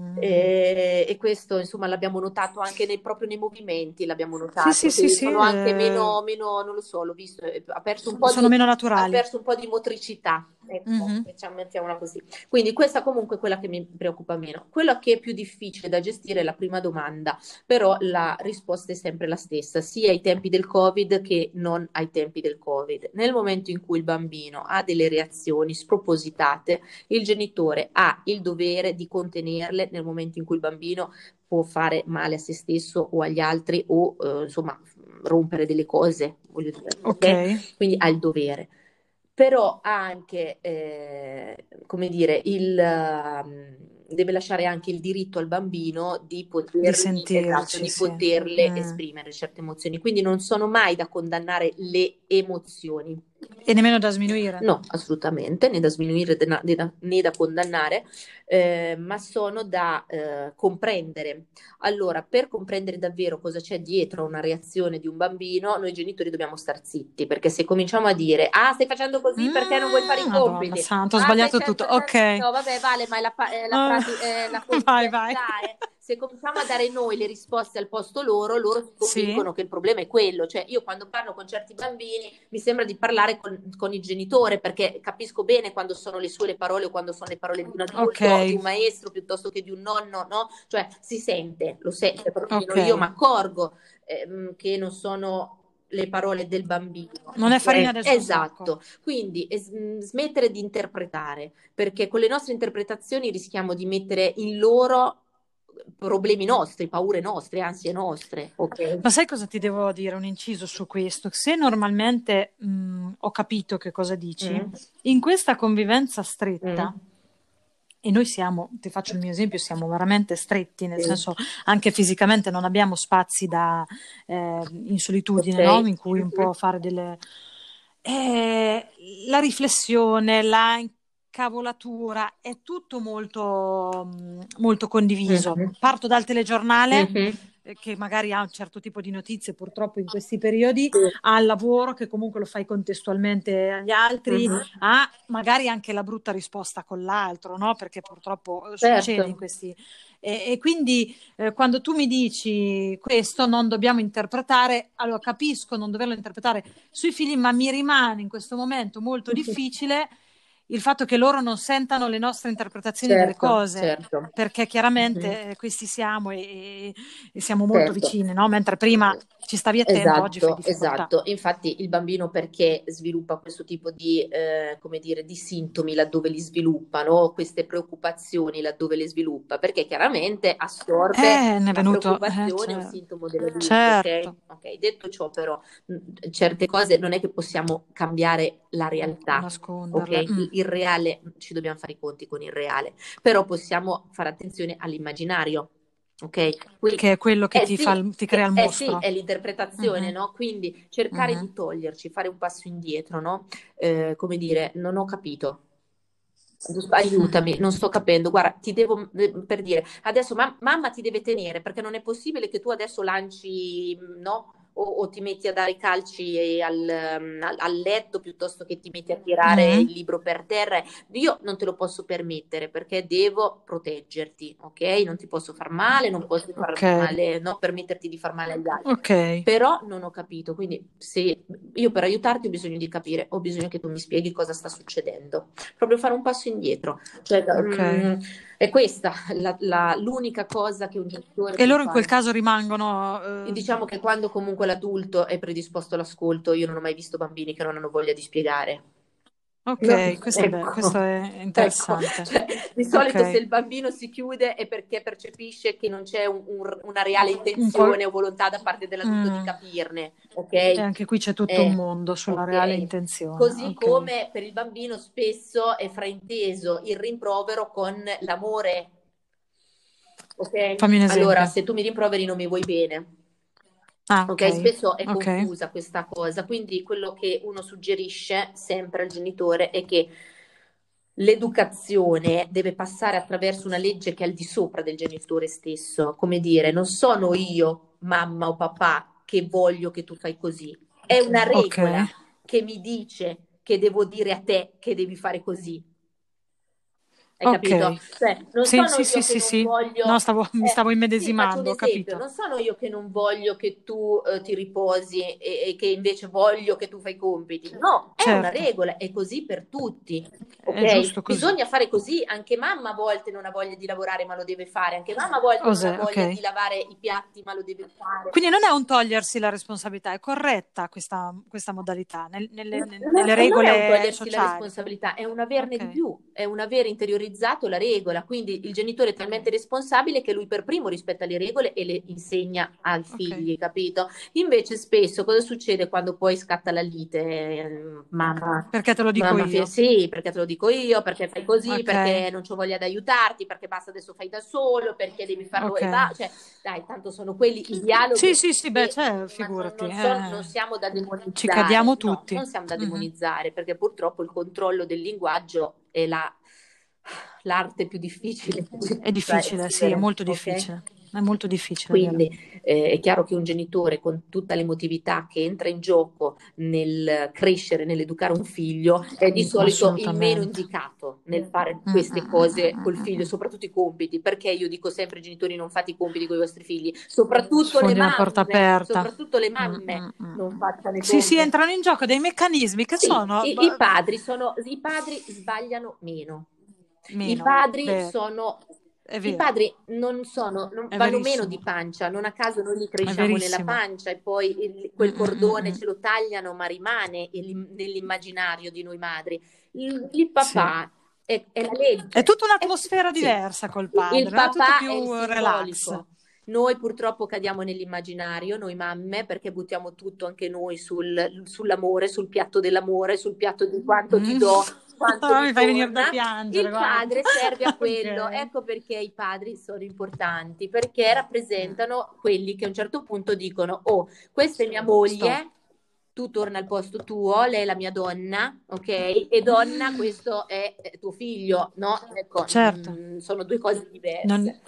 Mm. E, e questo insomma l'abbiamo notato anche nei, proprio nei movimenti, l'abbiamo notato, Sì, sì, sì, sì, sono anche eh, meno, meno, non lo so, l'ho visto, eh, ha perso un po' sono di, meno ha naturali. perso un po' di motricità, ecco, Mhm. diciamo, mettiamola così. Quindi questa comunque è quella che mi preoccupa meno. Quello che è più difficile da gestire è la prima domanda, però la risposta è sempre la stessa, sia ai tempi del Covid che non ai tempi del Covid. Nel momento in cui il bambino ha delle reazioni spropositate, il genitore ha il dovere di contenerle nel momento in cui il bambino può fare male a se stesso o agli altri o eh, insomma rompere delle cose, voglio dire, ok? Ok. Quindi ha il dovere. Però ha anche, eh, come dire, il, ehm, deve lasciare anche il diritto al bambino di Di poterli, esatto, sentirci, di sì. poterle Mm. esprimere certe emozioni. Quindi non sono mai da condannare le emozioni, E nemmeno da sminuire? No, assolutamente, né da sminuire né da, né da condannare, eh, ma sono da eh, comprendere. Allora, per comprendere davvero cosa c'è dietro a una reazione di un bambino, noi genitori dobbiamo star zitti, perché se cominciamo a dire, ah, stai facendo così mm, perché non vuoi fare i mm, compiti. Madonna santo, ho ah, sbagliato tutto, ok. No, vabbè, vale, ma è la, è la, uh, frase, è la vai, vai. Se cominciamo a dare noi le risposte al posto loro, loro si convincono sì. che il problema è quello. Cioè, io quando parlo con certi bambini mi sembra di parlare con, con il genitore perché capisco bene quando sono le sue le parole o quando sono le parole di un adulto, okay. di un maestro piuttosto che di un nonno, no? Cioè, si sente, lo sente, okay. io mi accorgo ehm, che non sono le parole del bambino. Non è farina del suo Esatto, quindi es- smettere di interpretare, perché con le nostre interpretazioni rischiamo di mettere in loro problemi nostri, paure nostre, ansie nostre. Okay. Ma sai cosa ti devo dire? Un inciso su questo. Se normalmente mh, ho capito che cosa dici, mm. in questa convivenza stretta, mm. e noi siamo, ti faccio il mio esempio, siamo veramente stretti, nel sì. senso anche fisicamente non abbiamo spazi da, eh, in solitudine, okay. no? in cui un po' fare delle... Eh, la riflessione, la cavolatura, è tutto molto, mm, molto condiviso. Mm-hmm. Parto dal telegiornale. Mm-hmm. Che magari ha un certo tipo di notizie, purtroppo in questi periodi, ha il lavoro che comunque lo fai contestualmente agli altri, uh-huh. ha magari anche la brutta risposta con l'altro, no? Perché purtroppo certo. succede in questi. E, e quindi eh, quando tu mi dici questo non dobbiamo interpretare, allora capisco non doverlo interpretare sui figli, ma mi rimane in questo momento molto difficile il fatto che loro non sentano le nostre interpretazioni certo, delle cose, certo. perché chiaramente mm-hmm. questi siamo e, e siamo molto certo. vicini, no? mentre prima ci stavi attento, esatto, oggi fai Esatto, infatti il bambino perché sviluppa questo tipo di, eh, come dire, di sintomi laddove li sviluppa, no? queste preoccupazioni laddove le sviluppa, perché chiaramente assorbe eh, la venuto, preoccupazione, eh, un sintomo dell'adulto. Certo. Okay? ok, detto ciò però, certe cose non è che possiamo cambiare la realtà, ok? Mm. Il reale, ci dobbiamo fare i conti con il reale, però possiamo fare attenzione all'immaginario Ok, Quindi, che è quello che eh ti, sì, fa, ti crea il mostro. Eh sì, è l'interpretazione, uh-huh. no? Quindi cercare uh-huh. di toglierci, fare un passo indietro, no? Eh, come dire, non ho capito. Aiutami, non sto capendo. Guarda, ti devo eh, per dire adesso ma- mamma ti deve tenere perché non è possibile che tu adesso lanci, no? O, o, ti metti a dare calci al, al, al, letto piuttosto che ti metti a tirare mm. il libro per terra. Io non te lo posso permettere perché devo proteggerti, ok? Non ti posso far male, non posso far okay. male, no? permetterti di far male agli altri. Okay. Però non ho capito, quindi se io per aiutarti ho bisogno di capire, ho bisogno che tu mi spieghi cosa sta succedendo. Proprio fare un passo indietro. Cioè, okay. mm, è questa la, la, l'unica cosa che un genitore E loro in quel caso rimangono... Uh... diciamo che quando comunque l'adulto è predisposto all'ascolto, io non ho mai visto bambini che non hanno voglia di spiegare. Ok, no, questo, ecco. è, questo, è, ecco. interessante. Ecco. Cioè, di solito okay. se il bambino si chiude è perché percepisce che non c'è un, un, una reale intenzione o volontà da parte dell'adulto mm. di capirne. Okay? E anche qui c'è tutto eh, un mondo sulla okay. reale intenzione. Così come per il bambino spesso è frainteso il rimprovero con l'amore. Ok? Allora, se tu mi rimproveri non mi vuoi bene. Ah, okay. ok, spesso è okay. confusa questa cosa, quindi quello che uno suggerisce sempre al genitore è che l'educazione deve passare attraverso una legge che è al di sopra del genitore stesso, come dire, non sono io, mamma o papà, che voglio che tu fai così, è una regola okay. che mi dice che devo dire a te che devi fare così. Hai okay. capito? Cioè, non sì, sono sì, io sì, che sì, non voglio... No, stavo, mi stavo immedesimando, ho capito. Non sono io che non voglio che tu uh, ti riposi e, e, che invece voglio che tu fai i compiti. No, è certo. una regola, è così per tutti. Okay? Bisogna fare così, anche mamma a volte non ha voglia di lavorare ma lo deve fare, anche mamma a volte Osè, non ha voglia okay. di lavare i piatti ma lo deve fare. Quindi non è un togliersi la responsabilità, è corretta questa, questa modalità nelle, nelle, nelle regole non è un togliersi sociali. la responsabilità, è un averne di più, è un avere interiorizzato interiorizzato la regola, quindi il genitore è talmente responsabile che lui per primo rispetta le regole e le insegna al figlio, okay. capito? Invece spesso cosa succede quando poi scatta la lite? Eh, mamma, perché te lo dico mamma, io? Sì, perché te lo dico io, perché fai così, okay. perché non ho voglia di aiutarti, perché basta adesso fai da solo, perché devi farlo okay. e va, cioè dai, tanto sono quelli i dialoghi. Sì, sì, sì, beh, cioè, figurati. Non, non, non, siamo da demonizzare. Ci cadiamo tutti. No, non siamo da demonizzare, mm-hmm. perché purtroppo il controllo del linguaggio è la, l'arte più difficile. È difficile, sì, è molto difficile. Okay? È molto difficile. Quindi eh, è chiaro che un genitore con tutta l'emotività che entra in gioco nel crescere, nell'educare un figlio, è di solito il meno indicato nel fare mm, queste mm, cose mm, col figlio, soprattutto i compiti. Perché io dico sempre ai genitori non fate i compiti con i vostri figli, soprattutto le mamme, soprattutto le mamme non facciano i compiti. Sì, sì, entrano in gioco dei meccanismi che sì, sono... I, i, padri sono... I padri sbagliano meno. Meno I padri beh. sono i padri non sono, non, vanno meno di pancia, non a caso noi li cresciamo nella pancia e poi il, quel cordone mm-hmm. ce lo tagliano, ma rimane il, nell'immaginario di noi madri. Il, il papà sì. è, è, la legge. È tutta un'atmosfera è, diversa sì. col padre, il papà è più è relax. Noi purtroppo cadiamo nell'immaginario, noi mamme, perché buttiamo tutto anche noi sul, sull'amore, sul piatto dell'amore, sul piatto di quanto mm. ti do, quanto oh, mi fai venire da piangere. Il guarda. padre serve a quello. okay. Ecco perché i padri sono importanti, perché rappresentano quelli che a un certo punto dicono: Oh, questa è mia moglie. Stop tu torna al posto tuo, lei è la mia donna, ok? E donna, questo è tuo figlio, no? Ecco, certo. Mh, mm, sono due cose diverse. Non...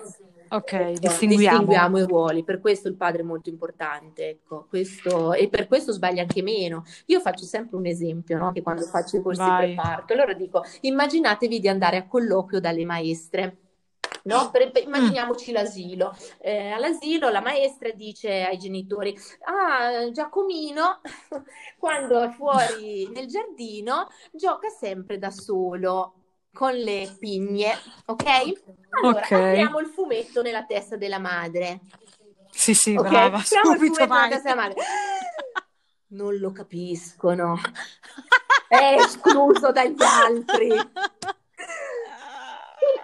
Ok, ecco, distinguiamo. distinguiamo. i ruoli, per questo il padre è molto importante, ecco, questo, e per questo sbaglia anche meno. Io faccio sempre un esempio, no? Che quando faccio i corsi Vai. preparto, allora dico, immaginatevi di andare a colloquio dalle maestre. No? Per, per, immaginiamoci mm. l'asilo. Eh, all'asilo la maestra dice ai genitori: Ah, Giacomino, quando è fuori nel giardino, gioca sempre da solo con le pigne, ok? Allora, okay. apriamo il fumetto nella testa della madre. Sì, sì, okay? brava, apriamo subito, il fumetto nella testa della madre. Non lo capiscono. È escluso dagli altri. Il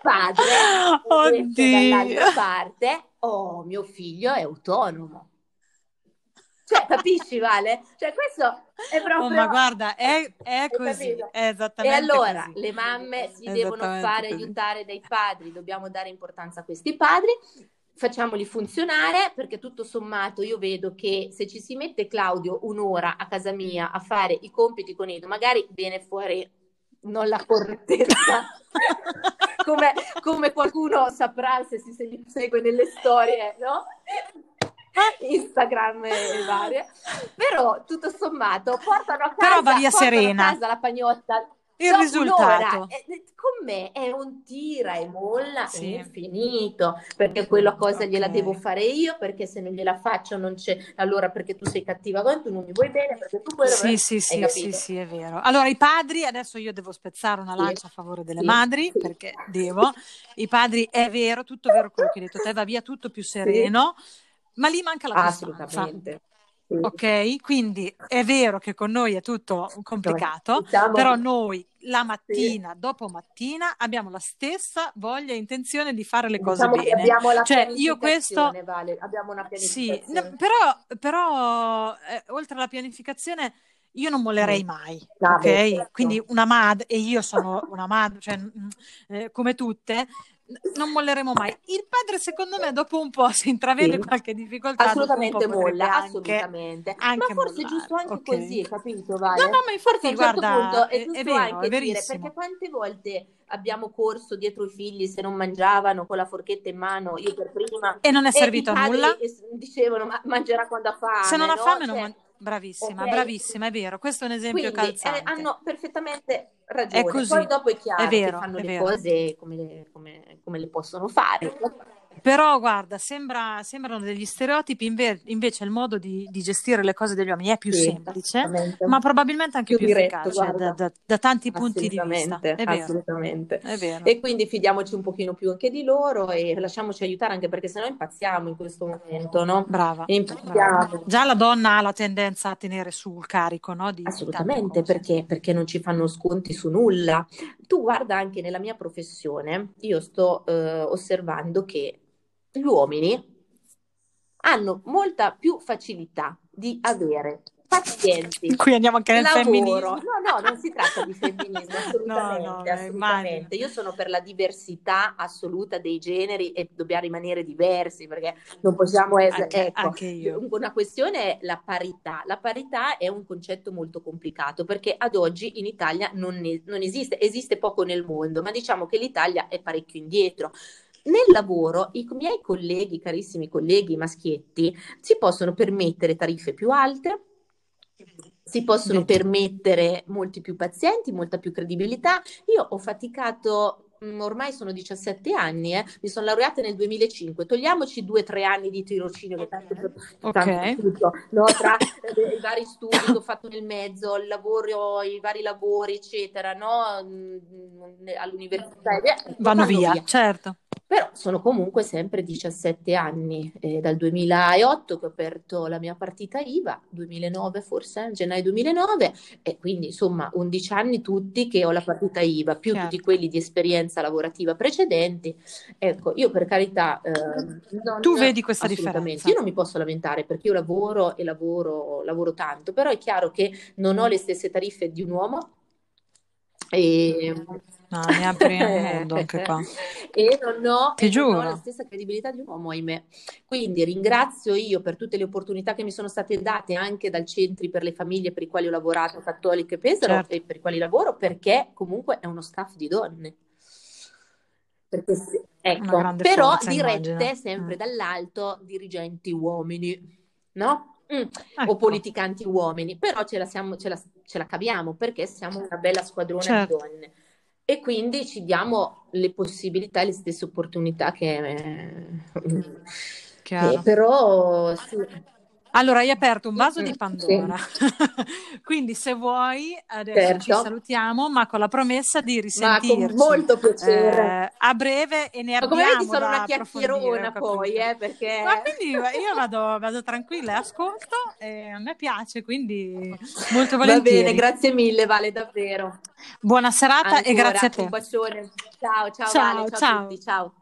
padre, dall'altra parte, oh, mio figlio è autonomo. Cioè, capisci, Vale? Cioè, questo è proprio... Oh, ma guarda, è, è così, è esattamente E allora, così. le mamme si devono fare così. aiutare dai padri, dobbiamo dare importanza a questi padri, facciamoli funzionare, perché tutto sommato io vedo che se ci si mette Claudio un'ora a casa mia a fare i compiti con Edo, magari viene fuori non la correttezza, come, come, qualcuno saprà se si segue nelle storie, no? Instagram e varie, però tutto sommato portano a casa, però va via serena. Casa la pagnotta il risultato con me è un tira e molla sì. infinito perché quella cosa okay. gliela devo fare io perché se non gliela faccio non c'è allora perché tu sei cattiva con tu non mi vuoi bene perché tu quello sì sì sì, sì sì è vero allora i padri adesso io devo spezzare una lancia sì. a favore delle sì. madri perché devo i padri è vero tutto vero quello che hai detto te va via tutto più sereno ma lì manca la costanza. Assolutamente. Ok, quindi è vero che con noi è tutto complicato, diciamo, però noi la mattina, sì. dopo mattina, abbiamo la stessa voglia e intenzione di fare le cose diciamo bene. abbiamo la cioè, io questo vale, abbiamo una pianificazione. Sì, no, però, però eh, oltre alla pianificazione io non mollerei mai, no, ok? Certo. Quindi una madre, e io sono una madre, cioè, mm, eh, come tutte, non molleremo mai. Il padre, secondo me, dopo un po' si intravede sì. qualche difficoltà. Assolutamente molla, anche, assolutamente. Anche ma forse mollare. è giusto anche okay. così, capito? Vale? No, no, ma infatti, certo guarda, punto è, è, vero, è dire, perché quante volte abbiamo corso dietro i figli se non mangiavano con la forchetta in mano, io per prima. E non è servito a nulla? Dicevano, ma mangerà quando ha fame. Se non ha fame, cioè, non Bravissima, okay. bravissima, è vero. Questo è un esempio Quindi, calzante. Eh, hanno perfettamente ragione. È così. Poi dopo è chiaro è vero, che fanno le vero. cose come le, come, come le possono fare. Però guarda, sembra, sembrano degli stereotipi, inve- invece il modo di, di, gestire le cose degli uomini è più sì, semplice, ma probabilmente anche più, più diretto, efficace da, da, da, tanti punti di vista. È vero, assolutamente. È vero. E quindi fidiamoci un pochino più anche di loro e lasciamoci aiutare anche perché sennò impazziamo in questo momento, no? Brava. brava. Già la donna ha la tendenza a tenere sul carico, no? Di, assolutamente, perché, perché non ci fanno sconti su nulla. Tu guarda anche nella mia professione, io sto eh, osservando che gli uomini hanno molta più facilità di avere pazienti. Qui andiamo anche nel lavoro. femminismo. No, no, non si tratta di femminismo, assolutamente. No, no, assolutamente. Io sono per la diversità assoluta dei generi e dobbiamo rimanere diversi perché non possiamo essere... Anche, ecco, anche io. Una questione è la parità. La parità è un concetto molto complicato perché ad oggi in Italia non, ne, non esiste, esiste poco nel mondo, ma diciamo che l'Italia è parecchio indietro. Nel lavoro i miei colleghi, carissimi colleghi maschietti, si possono permettere tariffe più alte, si possono permettere molti più pazienti, molta più credibilità. Io ho faticato mm, ormai sono 17 anni, eh. mi sono laureata nel 2005, togliamoci due o tre anni di tirocinio che tanto, okay. tutto, no? tra eh, i vari studi che ho fatto nel mezzo, il lavoro, i vari lavori, eccetera, no? Mm, all'università. Vanno, vanno via, via, certo però sono comunque sempre 17 anni, eh, dal 2008 che ho aperto la mia partita IVA, 2009 forse, gennaio 2009, e quindi insomma 11 anni tutti che ho la partita IVA, più certo. tutti quelli di esperienza lavorativa precedenti. Ecco, io per carità... Eh, non, tu vedi questa differenza? Io non mi posso lamentare perché io lavoro e lavoro, lavoro tanto, però è chiaro che non ho le stesse tariffe di un uomo. E No, mi apri un mondo anche qua. e non ho, Ti giuro. non ho la stessa credibilità di un uomo, ahimè. Quindi ringrazio io per tutte le opportunità che mi sono state date anche dal centri per le famiglie per i quali ho lavorato, Cattolico e Pesaro, certo. e per i quali lavoro, perché comunque è uno staff di donne. Perché, ecco, però forza, dirette immagino. sempre mm. dall'alto dirigenti uomini, no? Mm. Ecco. o politicanti uomini, però ce la, siamo, ce, la, ce la, caviamo perché siamo una bella squadrona certo. di donne e quindi ci diamo le possibilità e le stesse opportunità che... Eh, eh, però... Sì. Allora, hai aperto un vaso di Pandora, sì. quindi se vuoi adesso certo. ci salutiamo, ma con la promessa di risentirci. Ma con molto piacere. Eh, a breve e ne ma abbiamo come vedi sono una chiacchierona poi, eh, perché... Ma quindi io vado, vado tranquilla e ascolto e a me piace, quindi molto volentieri. Va bene, grazie mille Vale, davvero. Buona serata Ancora, e grazie a te. Un bacione. Ciao, ciao, ciao, vale, ciao, ciao. ciao.